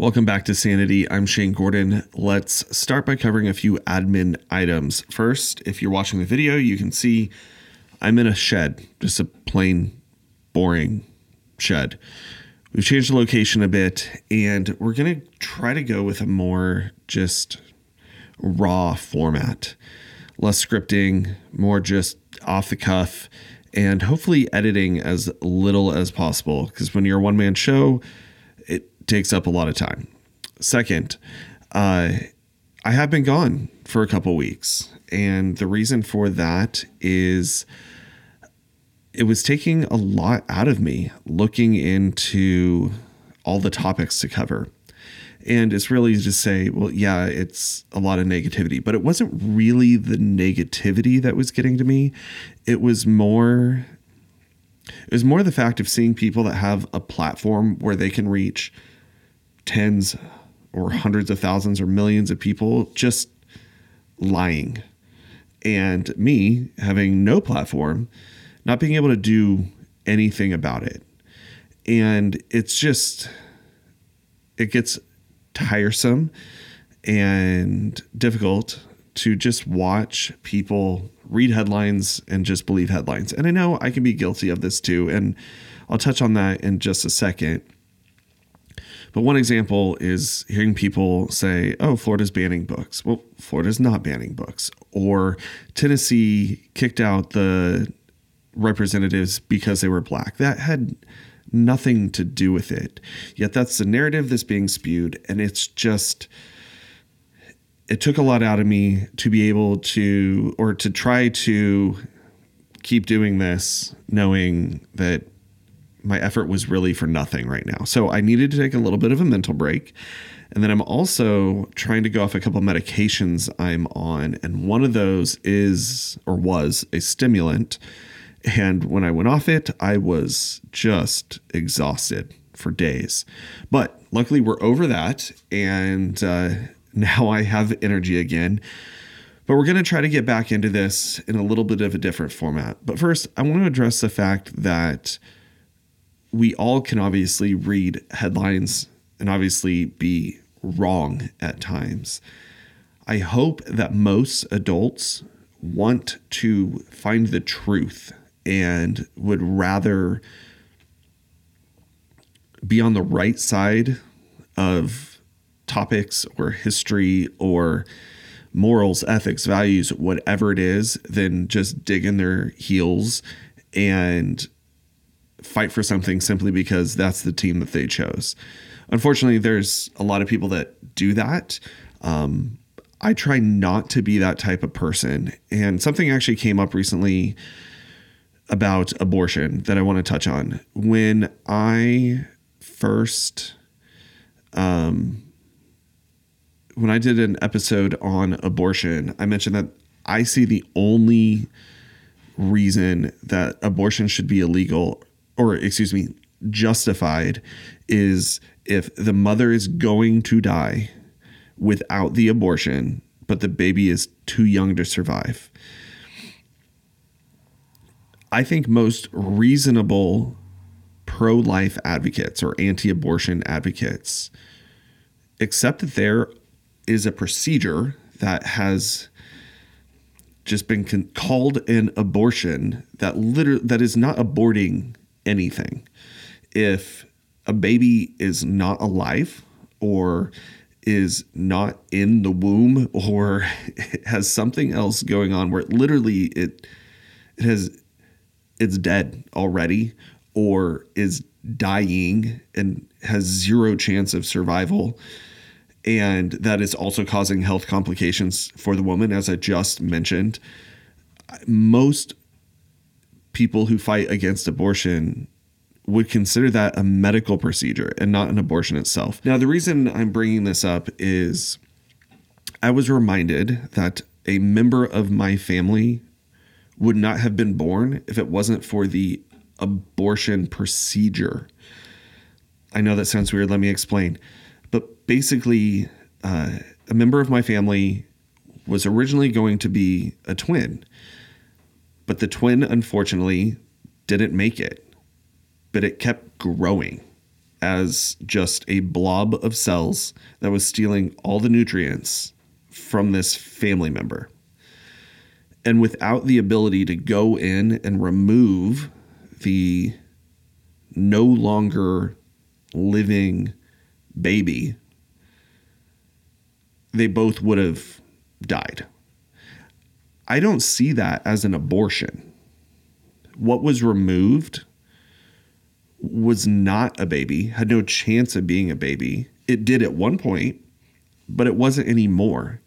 Welcome back to Sanity. I'm Shane Gordon. Let's start by covering a few admin items. First, if you're watching the video, you can see I'm in a shed, just a plain, boring shed. We've changed the location a bit, and we're going to try to go with a more just raw format. Less scripting, more just off the cuff, and hopefully editing as little as possible. Because when you're a one man show, takes up a lot of time. Second, uh, I have been gone for a couple weeks, and the reason for that is it was taking a lot out of me looking into all the topics to cover. And it's really to say, well, yeah, it's a lot of negativity, but it wasn't really the negativity that was getting to me. It was more it was more the fact of seeing people that have a platform where they can reach tens or hundreds of thousands or millions of people just lying. And me having no platform, not being able to do anything about it. And it's just, it gets tiresome and difficult to just watch people read headlines and just believe headlines. And I know I can be guilty of this too. And I'll touch on that in just a second. But one example is hearing people say, oh, Florida's banning books. Well, Florida's not banning books. Or Tennessee kicked out the representatives because they were black. That had nothing to do with it. Yet that's the narrative that's being spewed. And it's just, it took a lot out of me to be able to, or to try to keep doing this, knowing that my effort was really for nothing right now. So I needed to take a little bit of a mental break. And then I'm also trying to go off a couple of medications I'm on. And one of those is or was a stimulant. And when I went off it, I was just exhausted for days. But luckily, we're over that. And uh, now I have energy again. But we're going to try to get back into this in a little bit of a different format. But first, I want to address the fact that we all can obviously read headlines and obviously be wrong at times. I hope that most adults want to find the truth and would rather be on the right side of topics or history or morals, ethics, values, whatever it is, than just dig in their heels and fight for something simply because that's the team that they chose. Unfortunately, there's a lot of people that do that. Um, I try not to be that type of person. And something actually came up recently about abortion that I want to touch on. When I first, um, when I did an episode on abortion, I mentioned that I see the only reason that abortion should be illegal or excuse me, justified is if the mother is going to die without the abortion, but the baby is too young to survive. I think most reasonable pro life advocates or anti abortion advocates accept that there is a procedure that has just been con- called an abortion that literally that is not aborting anything. If a baby is not alive or is not in the womb or has something else going on where it literally it it has it's dead already or is dying and has zero chance of survival and that is also causing health complications for the woman as i just mentioned most people who fight against abortion would consider that a medical procedure and not an abortion itself. Now, the reason I'm bringing this up is I was reminded that a member of my family would not have been born if it wasn't for the abortion procedure. I know that sounds weird. Let me explain. But basically, uh, a member of my family was originally going to be a twin. But the twin, unfortunately, didn't make it, but it kept growing as just a blob of cells that was stealing all the nutrients from this family member. And without the ability to go in and remove the no longer living baby, they both would have died. I don't see that as an abortion. What was removed was not a baby, had no chance of being a baby. It did at one point, but it wasn't anymore.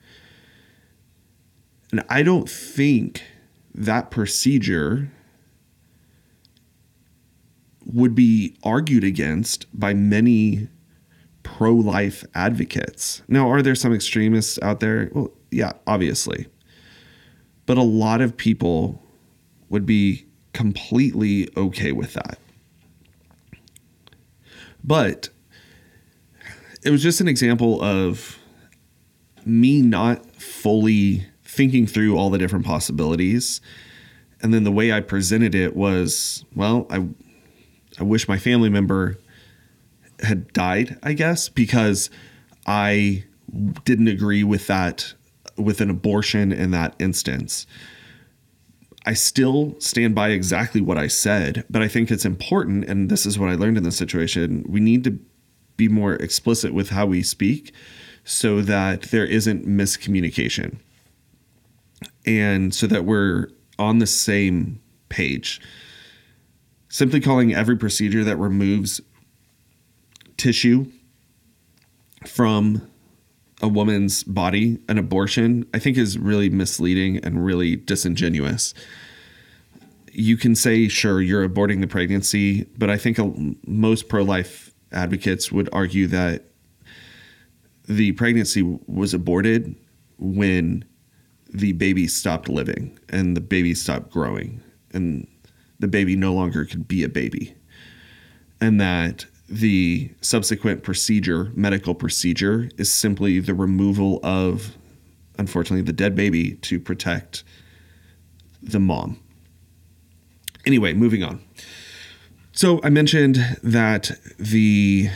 And I don't think that procedure would be argued against by many pro life advocates. Now, are there some extremists out there? Well, yeah, obviously. But a lot of people would be completely okay with that. But it was just an example of me not fully thinking through all the different possibilities. And then the way I presented it was, well, I I wish my family member had died, I guess, because I didn't agree with that with an abortion in that instance. I still stand by exactly what I said, but I think it's important, and this is what I learned in this situation. We need to be more explicit with how we speak so that there isn't miscommunication and so that we're on the same page. Simply calling every procedure that removes tissue from a woman's body an abortion, I think is really misleading and really disingenuous. You can say, sure, you're aborting the pregnancy, but I think most pro life advocates would argue that the pregnancy was aborted when the baby stopped living and the baby stopped growing and the baby no longer could be a baby. And that the subsequent procedure, medical procedure, is simply the removal of, unfortunately, the dead baby to protect the mom. Anyway, moving on. So I mentioned that the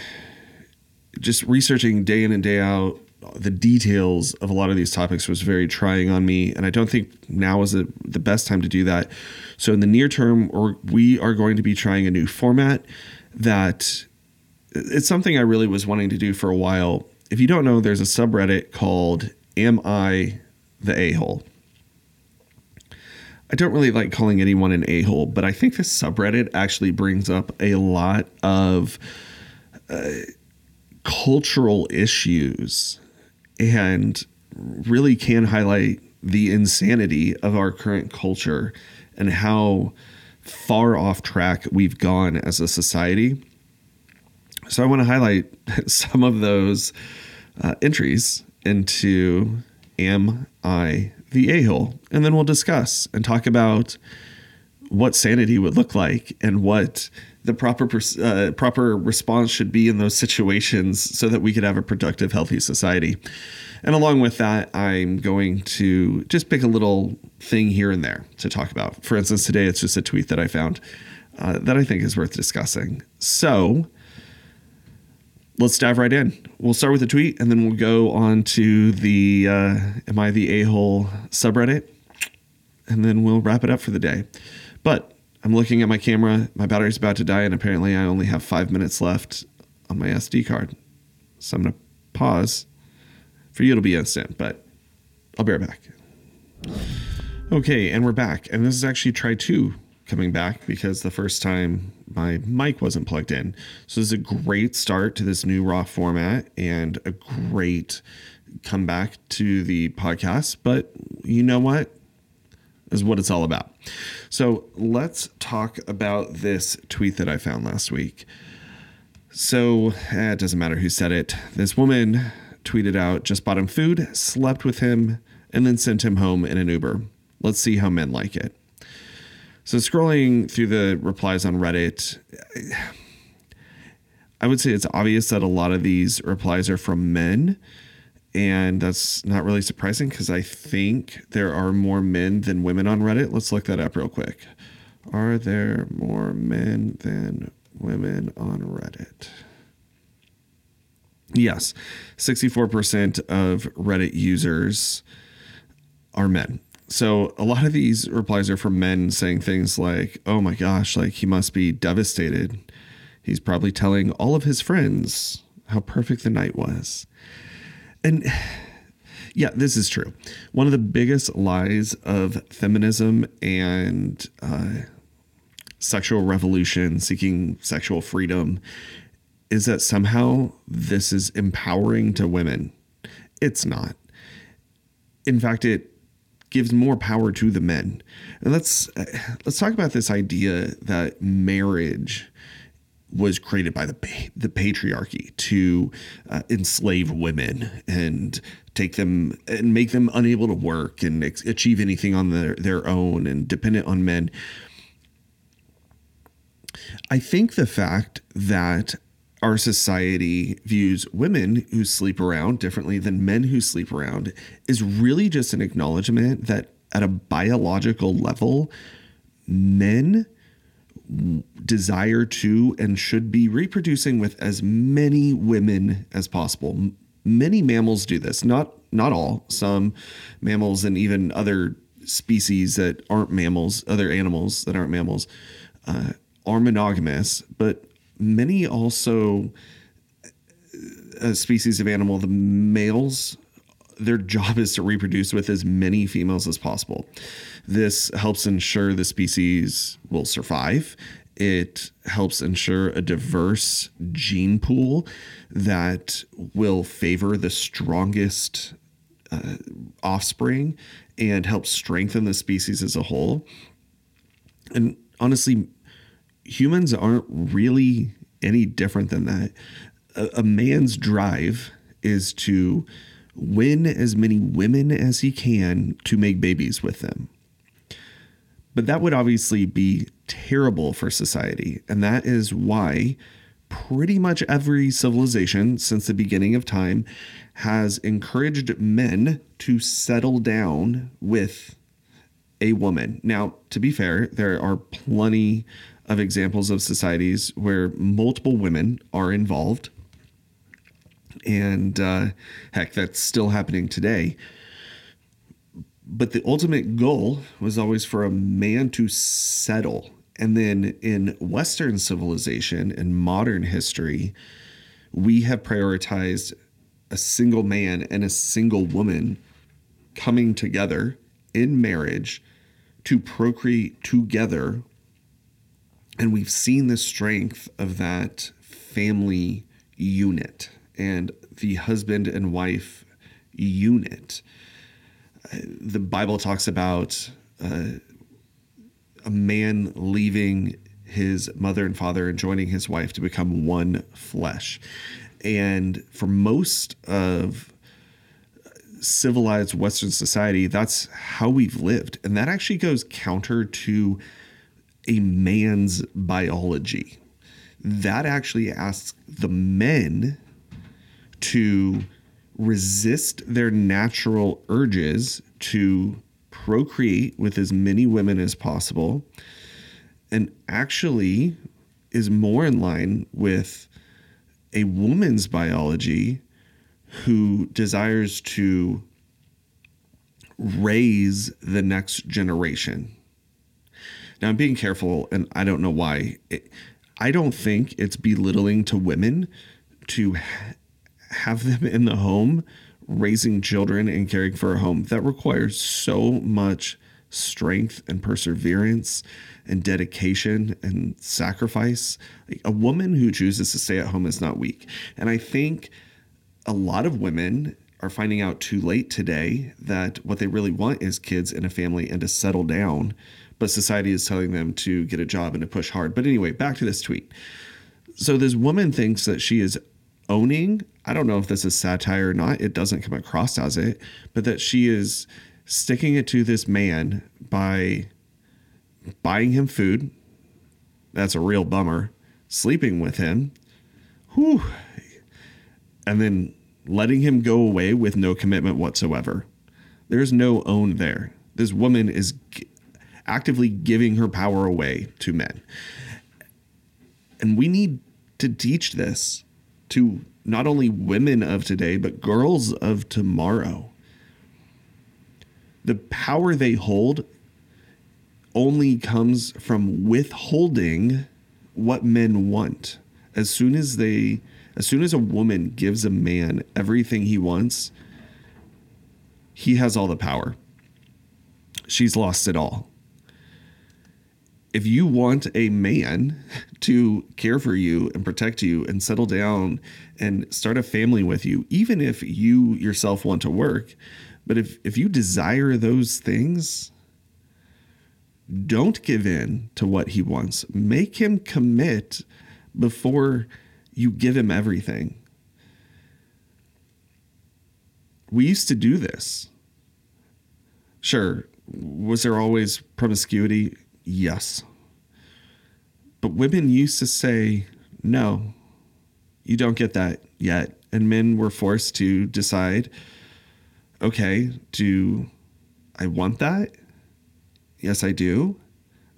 just researching day in and day out the details of a lot of these topics was very trying on me and i don't think now is a, the best time to do that so in the near term we are going to be trying a new format that it's something I really was wanting to do for a while. If you don't know, there's a subreddit called Am I the A hole? I don't really like calling anyone an a hole, but I think this subreddit actually brings up a lot of uh, cultural issues and really can highlight the insanity of our current culture and how far off track we've gone as a society. So I want to highlight some of those uh, entries into Am I the A hole? And then we'll discuss and talk about what sanity would look like and what the proper uh, proper response should be in those situations so that we could have a productive healthy society. And along with that i'm going to just pick a little thing here and there to talk about. For instance today it's just a tweet that i found uh, that i think is worth discussing. So let's dive right in. We'll start with a tweet and then we'll go on to the uh, Am I the A hole subreddit? And then we'll wrap it up for the day. But I'm looking at my camera. My battery's about to die, and apparently I only have five minutes left on my SD card. So I'm going to pause. For you, it'll be instant, but I'll be right back. Okay, and we're back. And this is actually try two coming back because the first time my mic wasn't plugged in. So this is a great start to this new raw format and a great comeback to the podcast. But you know what? Is what it's all about. So let's talk about this tweet that I found last week. So eh, it doesn't matter who said it. This woman tweeted out, just bought him food, slept with him, and then sent him home in an Uber. Let's see how men like it. So scrolling through the replies on Reddit, I would say it's obvious that a lot of these replies are from men. And that's not really surprising because I think there are more men than women on Reddit. Let's look that up real quick. Are there more men than women on Reddit? Yes, 64% of Reddit users are men. So a lot of these replies are from men saying things like, oh my gosh, like he must be devastated. He's probably telling all of his friends how perfect the night was. And yeah, this is true. One of the biggest lies of feminism and uh, sexual revolution, seeking sexual freedom, is that somehow this is empowering to women. It's not. In fact, it gives more power to the men. And let's let's talk about this idea that marriage was created by the the patriarchy to uh, enslave women and take them and make them unable to work and achieve anything on their, their own and dependent on men. I think the fact that our society views women who sleep around differently than men who sleep around is really just an acknowledgement that at a biological level, men desire to and should be reproducing with as many women as possible. Many mammals do this, not not all. Some mammals and even other species that aren't mammals, other animals that aren't mammals, uh, are monogamous, but many also a uh, species of animal, the males, their job is to reproduce with as many females as possible. This helps ensure the species will survive. It helps ensure a diverse gene pool that will favor the strongest uh, offspring and help strengthen the species as a whole. And honestly, humans aren't really any different than that. A, a man's drive is to win as many women as he can to make babies with them. But that would obviously be terrible for society. And that is why pretty much every civilization since the beginning of time has encouraged men to settle down with a woman. Now, to be fair, there are plenty of examples of societies where multiple women are involved. And uh, heck, that's still happening today. But the ultimate goal was always for a man to settle. And then in Western civilization and modern history, we have prioritized a single man and a single woman coming together in marriage to procreate together and we've seen the strength of that family unit and the husband and wife unit. Uh, the Bible talks about uh, a man leaving his mother and father and joining his wife to become one flesh. And for most of civilized Western society, that's how we've lived. And that actually goes counter to a man's biology. That actually asks the men to resist their natural urges to procreate with as many women as possible and actually is more in line with a woman's biology who desires to raise the next generation now I'm being careful, and I don't know why. It, I don't think it's belittling to women to ha- have them in the home raising children and caring for a home. That requires so much strength and perseverance and dedication and sacrifice. A woman who chooses to stay at home is not weak. And I think a lot of women are finding out too late today that what they really want is kids and a family and to settle down but society is telling them to get a job and to push hard. But anyway, back to this tweet. So this woman thinks that she is owning, I don't know if this is satire or not, it doesn't come across as it, but that she is sticking it to this man by buying him food. That's a real bummer. Sleeping with him. Whew. And then letting him go away with no commitment whatsoever. There's no own there. This woman is actively giving her power away to men. And we need to teach this to not only women of today, but girls of tomorrow. The power they hold only comes from withholding what men want. As soon as they as soon as a woman gives a man everything he wants, he has all the power. She's lost it all. If you want a man to care for you and protect you and settle down and start a family with you, even if you yourself want to work, but if, if you desire those things, don't give in to what he wants. Make him commit before you give him everything. We used to do this. Sure, was there always promiscuity? Yes. But women used to say, no, you don't get that yet. And men were forced to decide, okay, do I want that? Yes, I do.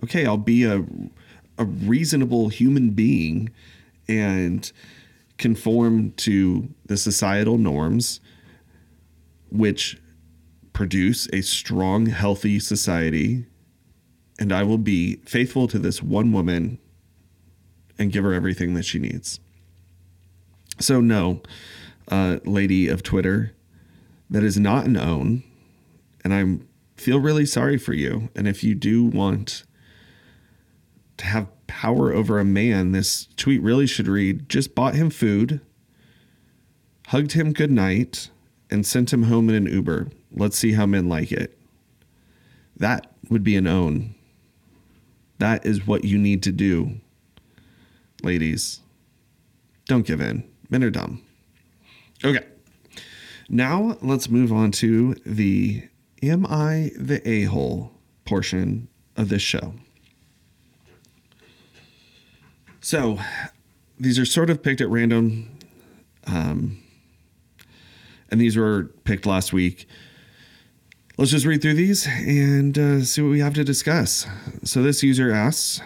Okay, I'll be a, a reasonable human being and conform to the societal norms which produce a strong, healthy society. And I will be faithful to this one woman and give her everything that she needs. So, no, uh, lady of Twitter, that is not an own. And I feel really sorry for you. And if you do want to have power over a man, this tweet really should read just bought him food, hugged him good night, and sent him home in an Uber. Let's see how men like it. That would be an own. That is what you need to do, ladies. Don't give in. Men are dumb. Okay. Now let's move on to the Am I the a hole portion of this show. So these are sort of picked at random. Um, and these were picked last week. Let's just read through these and uh, see what we have to discuss. So this user asks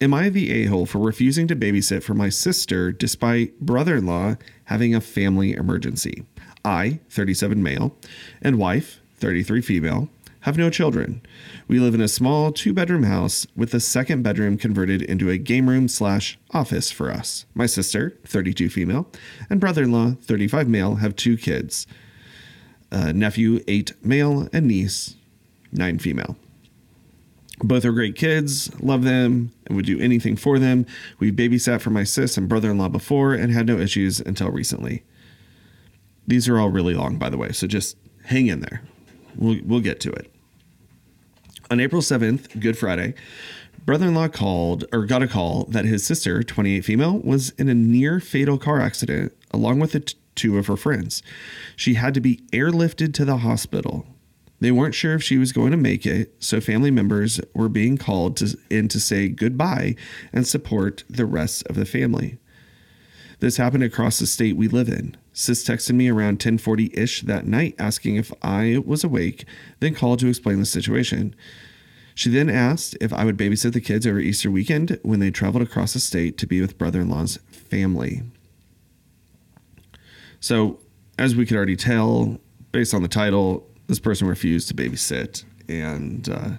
Am I the a hole for refusing to babysit for my sister despite brother in law having a family emergency? I, 37 male, and wife, 33 female, have no children. We live in a small two bedroom house with the second bedroom converted into a game room slash office for us. My sister, 32 female, and brother in law, 35 male, have two kids uh, nephew, 8 male, and niece, 9 female. Both are great kids, love them, and would do anything for them. We babysat for my sis and brother in law before and had no issues until recently. These are all really long, by the way, so just hang in there. We'll, we'll get to it. On April 7th, Good Friday, brother in law called or got a call that his sister, 28 female, was in a near fatal car accident along with the t- two of her friends. She had to be airlifted to the hospital. They weren't sure if she was going to make it, so family members were being called to, in to say goodbye and support the rest of the family. This happened across the state we live in. Sis texted me around 1040-ish that night asking if I was awake, then called to explain the situation. She then asked if I would babysit the kids over Easter weekend when they traveled across the state to be with brother-in-law's family. So, as we could already tell, based on the title, this person refused to babysit, and uh,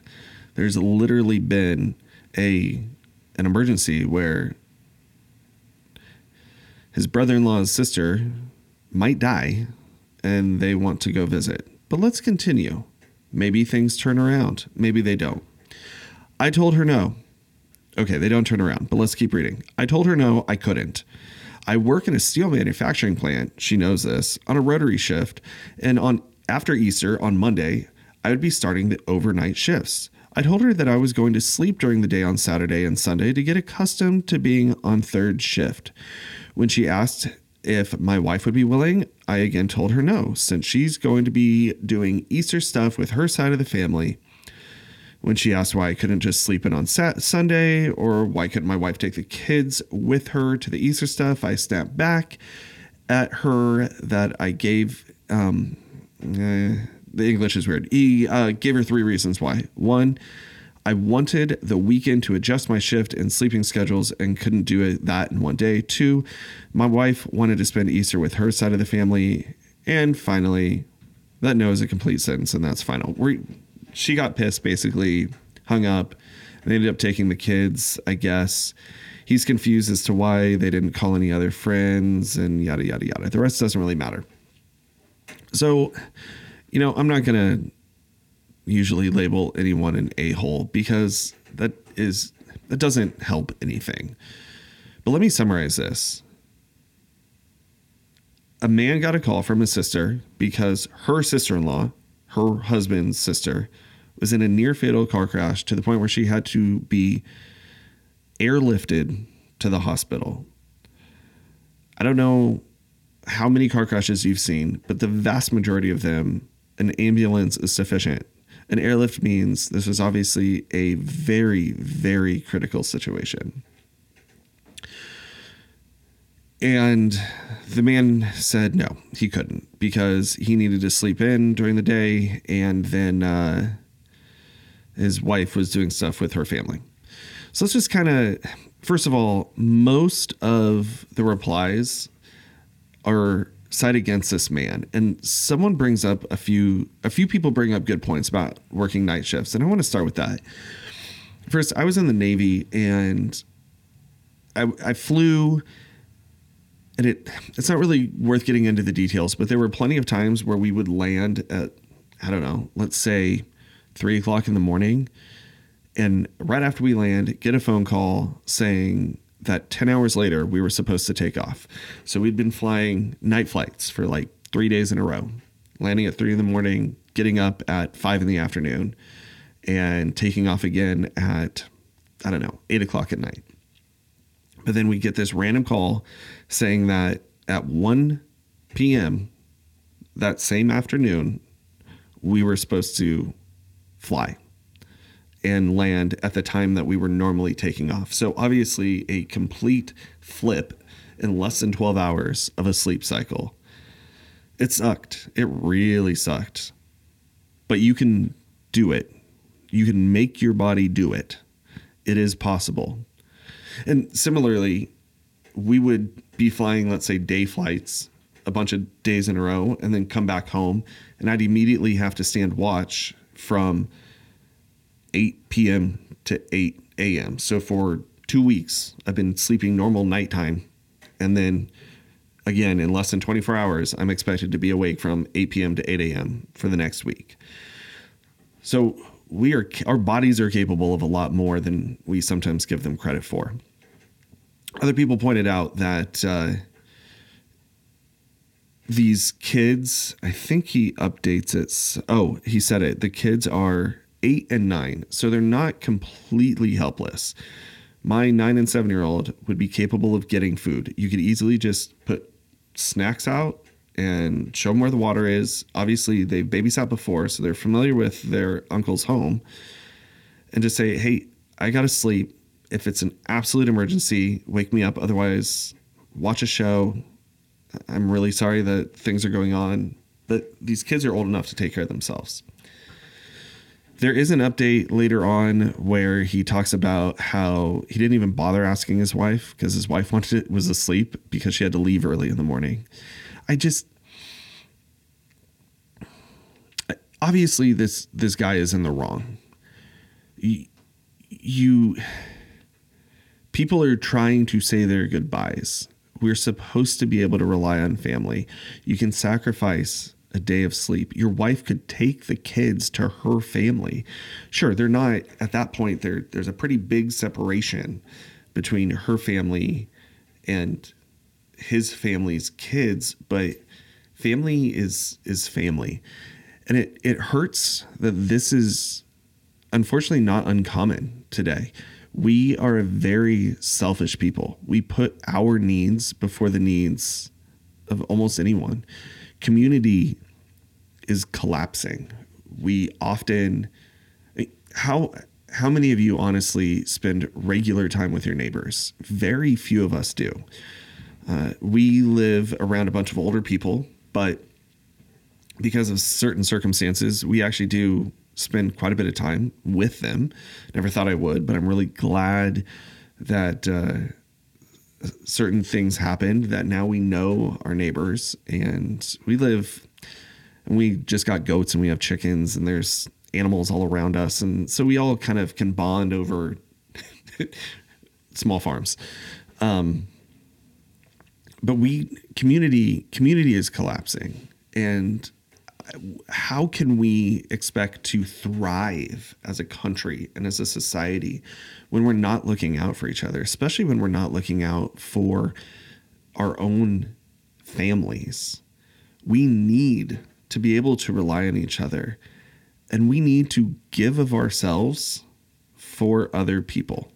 there's literally been a an emergency where his brother-in-law's sister might die and they want to go visit. But let's continue. Maybe things turn around. Maybe they don't. I told her no. Okay, they don't turn around, but let's keep reading. I told her no, I couldn't. I work in a steel manufacturing plant, she knows this, on a rotary shift, and on after Easter on Monday, I would be starting the overnight shifts. I told her that I was going to sleep during the day on Saturday and Sunday to get accustomed to being on third shift. When she asked if my wife would be willing, I again told her no, since she's going to be doing Easter stuff with her side of the family. When she asked why I couldn't just sleep in on Sunday or why couldn't my wife take the kids with her to the Easter stuff, I snapped back at her that I gave. Um, eh, the English is weird. He uh, gave her three reasons why. One, I wanted the weekend to adjust my shift and sleeping schedules and couldn't do it, that in one day. Two, my wife wanted to spend Easter with her side of the family. And finally, that no is a complete sentence and that's final. we she got pissed, basically, hung up. They ended up taking the kids, I guess. He's confused as to why they didn't call any other friends and yada, yada, yada. The rest doesn't really matter. So, you know, I'm not going to usually label anyone an a hole because that is, that doesn't help anything. But let me summarize this. A man got a call from his sister because her sister in law, her husband's sister, was in a near fatal car crash to the point where she had to be airlifted to the hospital. I don't know how many car crashes you've seen, but the vast majority of them, an ambulance is sufficient. An airlift means this was obviously a very, very critical situation. And the man said no, he couldn't because he needed to sleep in during the day and then uh, his wife was doing stuff with her family. So let's just kind of, first of all, most of the replies are side against this man, and someone brings up a few, a few people bring up good points about working night shifts, and I want to start with that. First, I was in the Navy, and I, I flew and it it's not really worth getting into the details, but there were plenty of times where we would land at I don't know, let's say three o'clock in the morning. And right after we land, get a phone call saying that 10 hours later we were supposed to take off. So we'd been flying night flights for like three days in a row, landing at three in the morning, getting up at five in the afternoon, and taking off again at, I don't know, eight o'clock at night. But then we get this random call saying that at 1 p.m. that same afternoon, we were supposed to fly and land at the time that we were normally taking off. So, obviously, a complete flip in less than 12 hours of a sleep cycle. It sucked. It really sucked. But you can do it. You can make your body do it. It is possible. And similarly, we would be flying, let's say, day flights a bunch of days in a row and then come back home. And I'd immediately have to stand watch from 8 p.m. to 8 a.m. So for two weeks, I've been sleeping normal nighttime. And then again, in less than 24 hours, I'm expected to be awake from 8 p.m. to 8 a.m. for the next week. So we are, our bodies are capable of a lot more than we sometimes give them credit for. Other people pointed out that uh, these kids, I think he updates it. Oh, he said it. The kids are eight and nine, so they're not completely helpless. My nine and seven year old would be capable of getting food. You could easily just put snacks out and show them where the water is. Obviously, they've babysat before, so they're familiar with their uncle's home. And just say, hey, I got to sleep. If it's an absolute emergency, wake me up. Otherwise, watch a show, I'm really sorry that things are going on, but these kids are old enough to take care of themselves. There is an update later on where he talks about how he didn't even bother asking his wife because his wife wanted it was asleep because she had to leave early in the morning. I just obviously this this guy is in the wrong. You, you people are trying to say their goodbyes we're supposed to be able to rely on family. You can sacrifice a day of sleep. Your wife could take the kids to her family. Sure, they're not at that point there there's a pretty big separation between her family and his family's kids, but family is is family. And it it hurts that this is unfortunately not uncommon today we are a very selfish people. We put our needs before the needs of almost anyone. Community is collapsing. We often how how many of you honestly spend regular time with your neighbors? Very few of us do. Uh, we live around a bunch of older people, but because of certain circumstances, we actually do spend quite a bit of time with them. Never thought I would, but I'm really glad that uh, certain things happened that now we know our neighbors and we live and we just got goats and we have chickens and there's animals all around us. And so we all kind of can bond over small farms. Um, but we community community is collapsing. And how can we expect to thrive as a country and as a society when we're not looking out for each other, especially when we're not looking out for our own families? We need to be able to rely on each other and we need to give of ourselves for other people.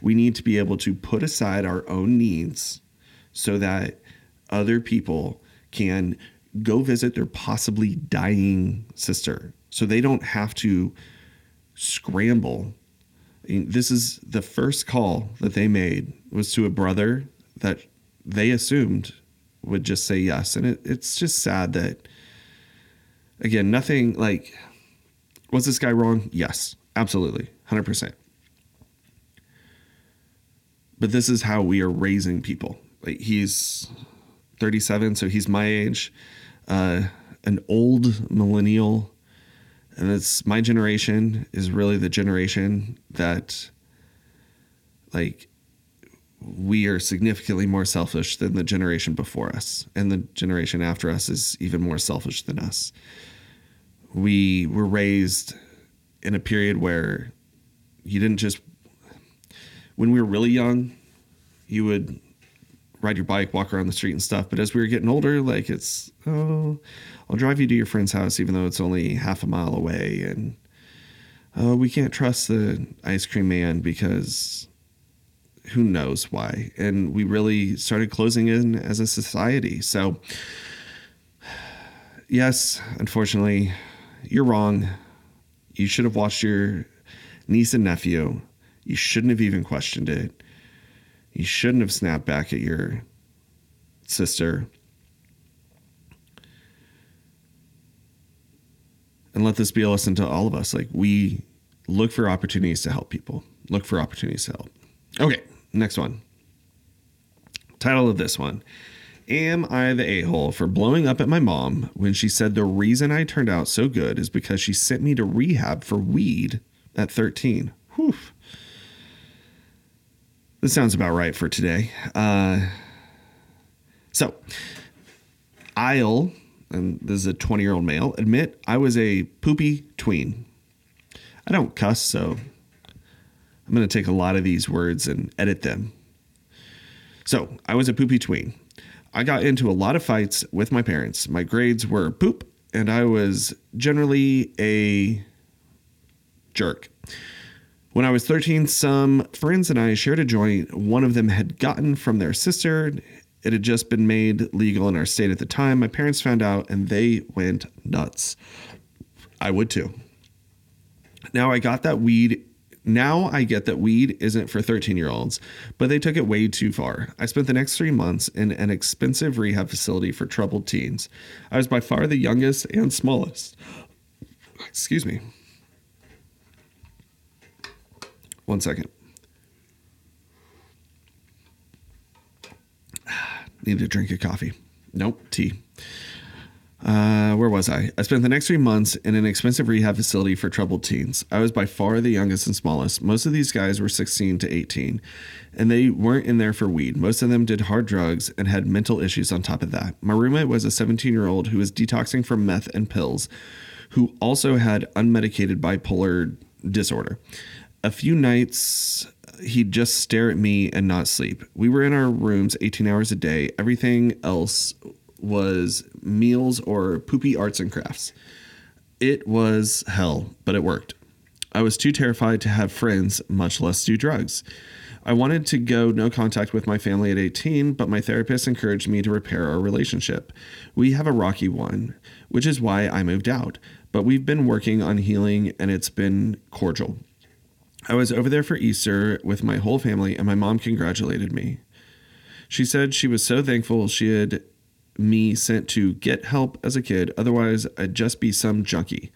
We need to be able to put aside our own needs so that other people can go visit their possibly dying sister so they don't have to scramble. This is the first call that they made was to a brother that they assumed would just say yes. And it, it's just sad that, again, nothing like, was this guy wrong? Yes, absolutely, 100%. But this is how we are raising people. Like he's 37, so he's my age uh, an old millennial, and it's my generation is really the generation that, like, we are significantly more selfish than the generation before us, and the generation after us is even more selfish than us. We were raised in a period where you didn't just, when we were really young, you would ride your bike, walk around the street and stuff. But as we were getting older, like it's oh, I'll drive you to your friend's house even though it's only half a mile away, and oh, we can't trust the ice cream man because who knows why. And we really started closing in as a society. So yes, unfortunately, you're wrong. You should have watched your niece and nephew. You shouldn't have even questioned it you shouldn't have snapped back at your sister. And let this be a lesson to all of us. Like, we look for opportunities to help people, look for opportunities to help. Okay, next one. Title of this one Am I the a hole for blowing up at my mom when she said the reason I turned out so good is because she sent me to rehab for weed at 13? Whew. This sounds about right for today. Uh, so, I'll, and this is a 20 year old male, admit I was a poopy tween. I don't cuss, so I'm going to take a lot of these words and edit them. So, I was a poopy tween. I got into a lot of fights with my parents. My grades were poop, and I was generally a jerk. When I was 13, some friends and I shared a joint one of them had gotten from their sister. It had just been made legal in our state at the time. My parents found out and they went nuts. I would too. Now I got that weed. Now I get that weed isn't for 13 year olds, but they took it way too far. I spent the next three months in an expensive rehab facility for troubled teens. I was by far the youngest and smallest. Excuse me. One second. Need a drink of coffee. Nope, tea. Uh, where was I? I spent the next three months in an expensive rehab facility for troubled teens. I was by far the youngest and smallest. Most of these guys were 16 to 18, and they weren't in there for weed. Most of them did hard drugs and had mental issues on top of that. My roommate was a 17 year old who was detoxing from meth and pills, who also had unmedicated bipolar disorder a few nights he'd just stare at me and not sleep. We were in our rooms 18 hours a day. Everything else was meals or poopy arts and crafts. It was hell, but it worked. I was too terrified to have friends, much less do drugs. I wanted to go no contact with my family at 18, but my therapist encouraged me to repair our relationship. We have a rocky one, which is why I moved out, but we've been working on healing and it's been cordial. I was over there for Easter with my whole family, and my mom congratulated me. She said she was so thankful she had me sent to get help as a kid. Otherwise, I'd just be some junkie.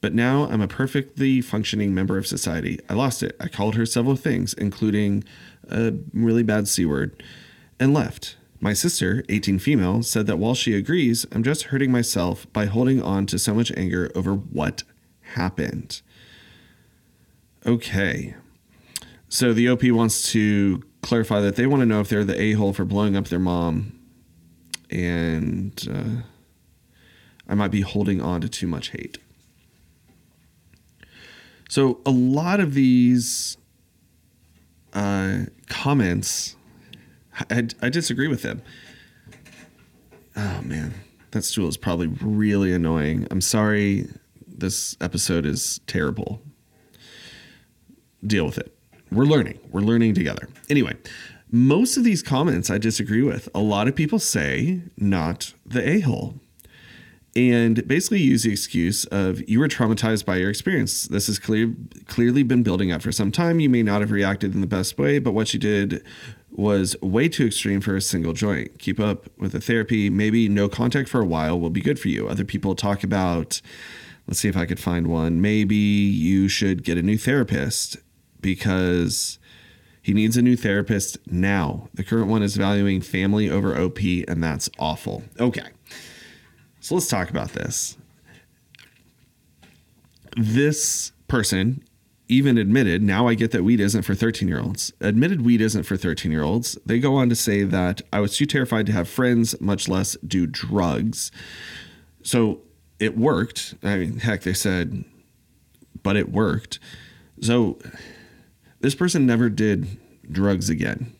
But now I'm a perfectly functioning member of society. I lost it. I called her several things, including a really bad C word, and left. My sister, 18 female, said that while she agrees, I'm just hurting myself by holding on to so much anger over what happened. Okay. So the OP wants to clarify that they want to know if they're the a hole for blowing up their mom. And uh, I might be holding on to too much hate. So a lot of these uh, comments, I, I disagree with them. Oh man, that stool is probably really annoying. I'm sorry. This episode is terrible. Deal with it. We're learning. We're learning together. Anyway, most of these comments I disagree with. A lot of people say not the a hole and basically use the excuse of you were traumatized by your experience. This has clear, clearly been building up for some time. You may not have reacted in the best way, but what you did was way too extreme for a single joint. Keep up with the therapy. Maybe no contact for a while will be good for you. Other people talk about, let's see if I could find one. Maybe you should get a new therapist because he needs a new therapist now. The current one is valuing family over OP, and that's awful. Okay. So let's talk about this. This person even admitted, now I get that weed isn't for 13 year olds. Admitted weed isn't for 13 year olds. They go on to say that I was too terrified to have friends, much less do drugs. So it worked. I mean, heck, they said, but it worked. So this person never did drugs again.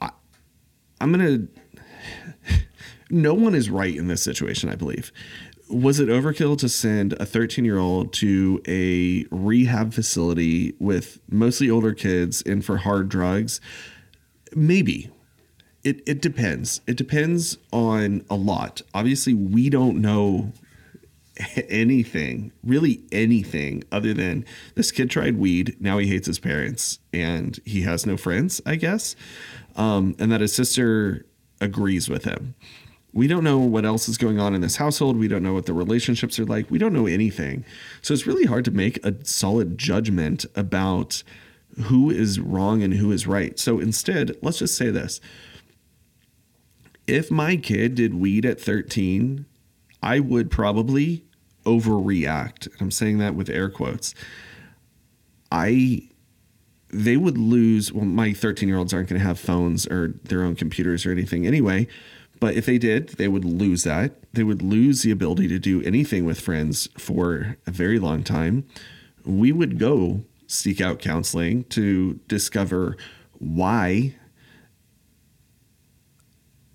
I, I'm going to no one is right in this situation, I believe. Was it overkill to send a 13 year old to a rehab facility with mostly older kids in for hard drugs? Maybe. It, it depends. It depends on a lot. Obviously, we don't know anything, really anything, other than this kid tried weed. Now he hates his parents and he has no friends, I guess. Um, and that his sister agrees with him. We don't know what else is going on in this household. We don't know what the relationships are like. We don't know anything. So it's really hard to make a solid judgment about who is wrong and who is right. So instead, let's just say this. If my kid did weed at 13, I would probably overreact. and I'm saying that with air quotes. I they would lose well my 13 year olds aren't going to have phones or their own computers or anything anyway but if they did, they would lose that. They would lose the ability to do anything with friends for a very long time. We would go seek out counseling to discover why,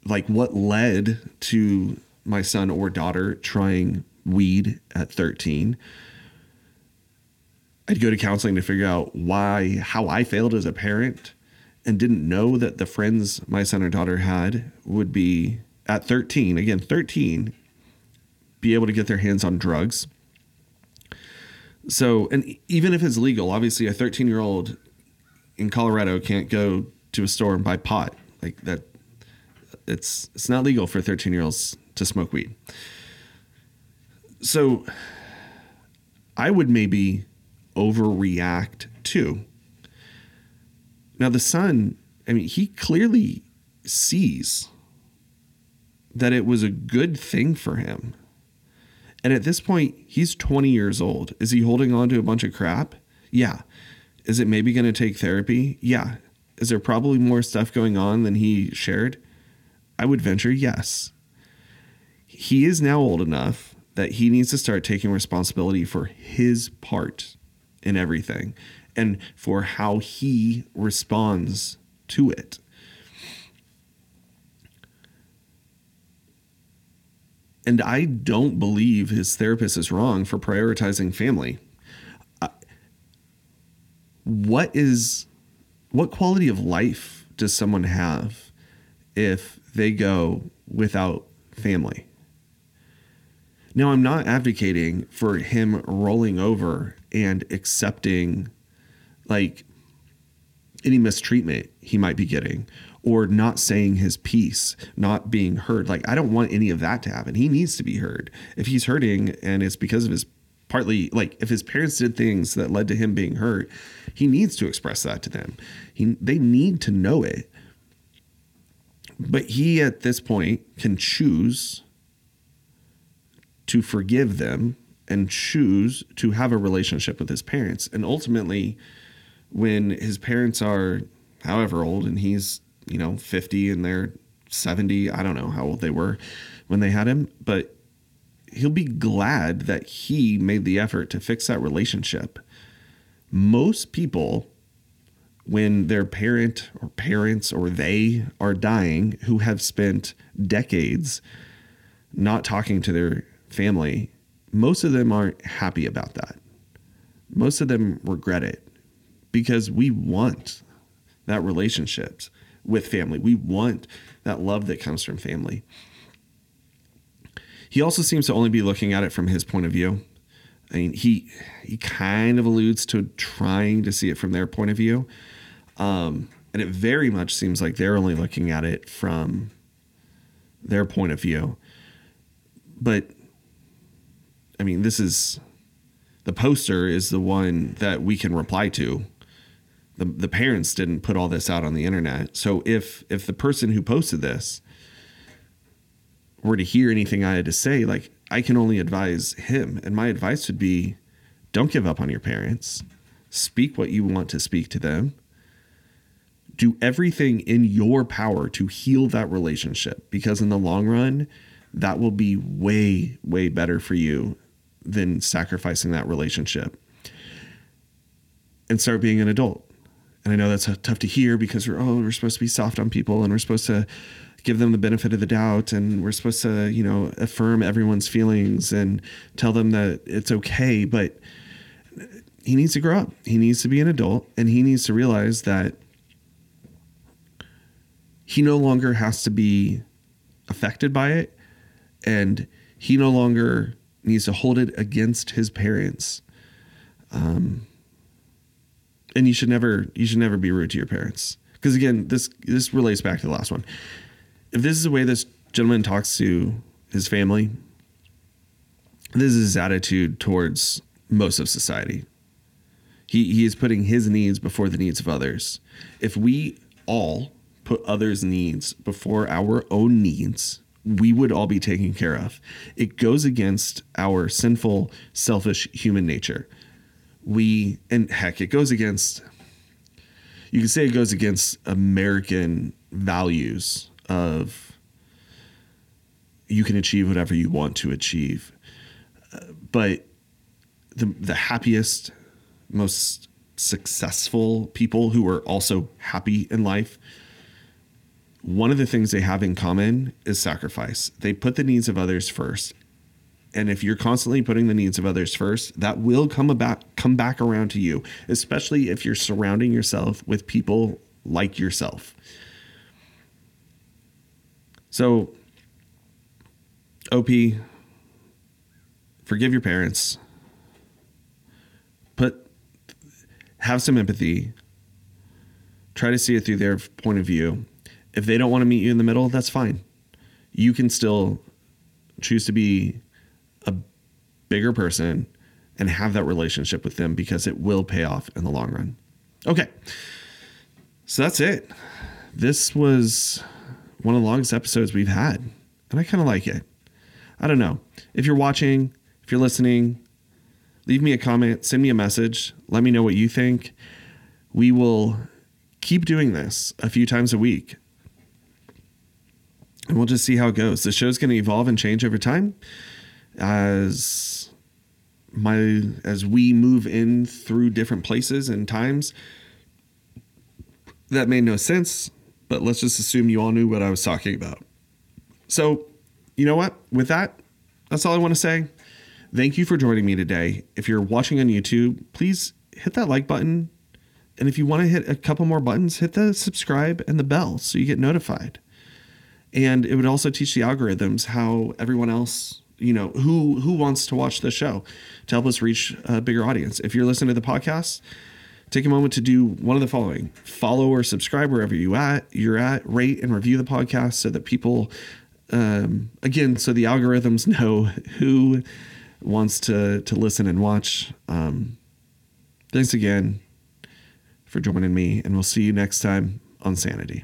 like what led to my son or daughter trying weed at 13. I'd go to counseling to figure out why, how I failed as a parent and didn't know that the friends my son or daughter had would be at 13, again, 13, be able to get their hands on drugs. So, and even if it's legal, obviously a 13 year old in Colorado can't go to a store and buy pot. Like that, it's, it's not legal for 13 year olds to smoke weed. So I would maybe overreact too now, the son, I mean, he clearly sees that it was a good thing for him. And at this point, he's 20 years old. Is he holding on to a bunch of crap? Yeah. Is it maybe going to take therapy? Yeah. Is there probably more stuff going on than he shared? I would venture yes. He is now old enough that he needs to start taking responsibility for his part in everything and for how he responds to it. And I don't believe his therapist is wrong for prioritizing family. What is what quality of life does someone have if they go without family? Now, I'm not advocating for him rolling over and accepting like any mistreatment he might be getting or not saying his piece, not being heard. Like, I don't want any of that to happen. He needs to be heard. If he's hurting and it's because of his partly, like, if his parents did things that led to him being hurt, he needs to express that to them. He, they need to know it. But he, at this point, can choose to forgive them and choose to have a relationship with his parents. And ultimately, when his parents are however old and he's, you know, 50 and they're 70, I don't know how old they were when they had him, but he'll be glad that he made the effort to fix that relationship. Most people, when their parent or parents or they are dying who have spent decades not talking to their family, most of them aren't happy about that. Most of them regret it because we want that relationships with family. We want that love that comes from family. He also seems to only be looking at it from his point of view. I mean, he he kind of alludes to trying to see it from their point of view, um, and it very much seems like they're only looking at it from their point of view. But I mean, this is the poster is the one that we can reply to. The, the parents didn't put all this out on the internet. So if if the person who posted this were to hear anything I had to say, like I can only advise him. And my advice would be don't give up on your parents. Speak what you want to speak to them. Do everything in your power to heal that relationship because in the long run, that will be way, way better for you than sacrificing that relationship and start being an adult. And I know that's tough to hear because we're oh we're supposed to be soft on people and we're supposed to give them the benefit of the doubt and we're supposed to you know affirm everyone's feelings and tell them that it's okay but he needs to grow up he needs to be an adult and he needs to realize that he no longer has to be affected by it and he no longer needs to hold it against his parents. Um, and you should never you should never be rude to your parents because again this this relates back to the last one. If this is the way this gentleman talks to his family, this is his attitude towards most of society. He he is putting his needs before the needs of others. If we all put others' needs before our own needs, we would all be taken care of. It goes against our sinful, selfish human nature. We, and heck, it goes against, you can say it goes against American values of you can achieve whatever you want to achieve. But the, the happiest, most successful people who are also happy in life one of the things they have in common is sacrifice. They put the needs of others first. And if you're constantly putting the needs of others first, that will come about come back around to you, especially if you're surrounding yourself with people like yourself. So OP forgive your parents. Put have some empathy. Try to see it through their point of view if they don't want to meet you in the middle, that's fine. You can still choose to be a bigger person and have that relationship with them because it will pay off in the long run. Okay. So that's it. This was one of the longest episodes we've had, and I kind of like it. I don't know. If you're watching, if you're listening, leave me a comment, send me a message, let me know what you think. We will keep doing this a few times a week and we'll just see how it goes. The show's going to evolve and change over time as my as we move in through different places and times. That made no sense, but let's just assume you all knew what I was talking about. So, you know what? With that, that's all I want to say. Thank you for joining me today. If you're watching on YouTube, please hit that like button. And if you want to hit a couple more buttons, hit the subscribe and the bell so you get notified and it would also teach the algorithms how everyone else you know who who wants to watch the show to help us reach a bigger audience. If you're listening to the podcast take a moment to do one of the following. Follow or subscribe wherever you at you're at rate and review the podcast so that people um, again so the algorithms know who wants to to listen and watch. Um, thanks again for joining me and we'll see you next time on sanity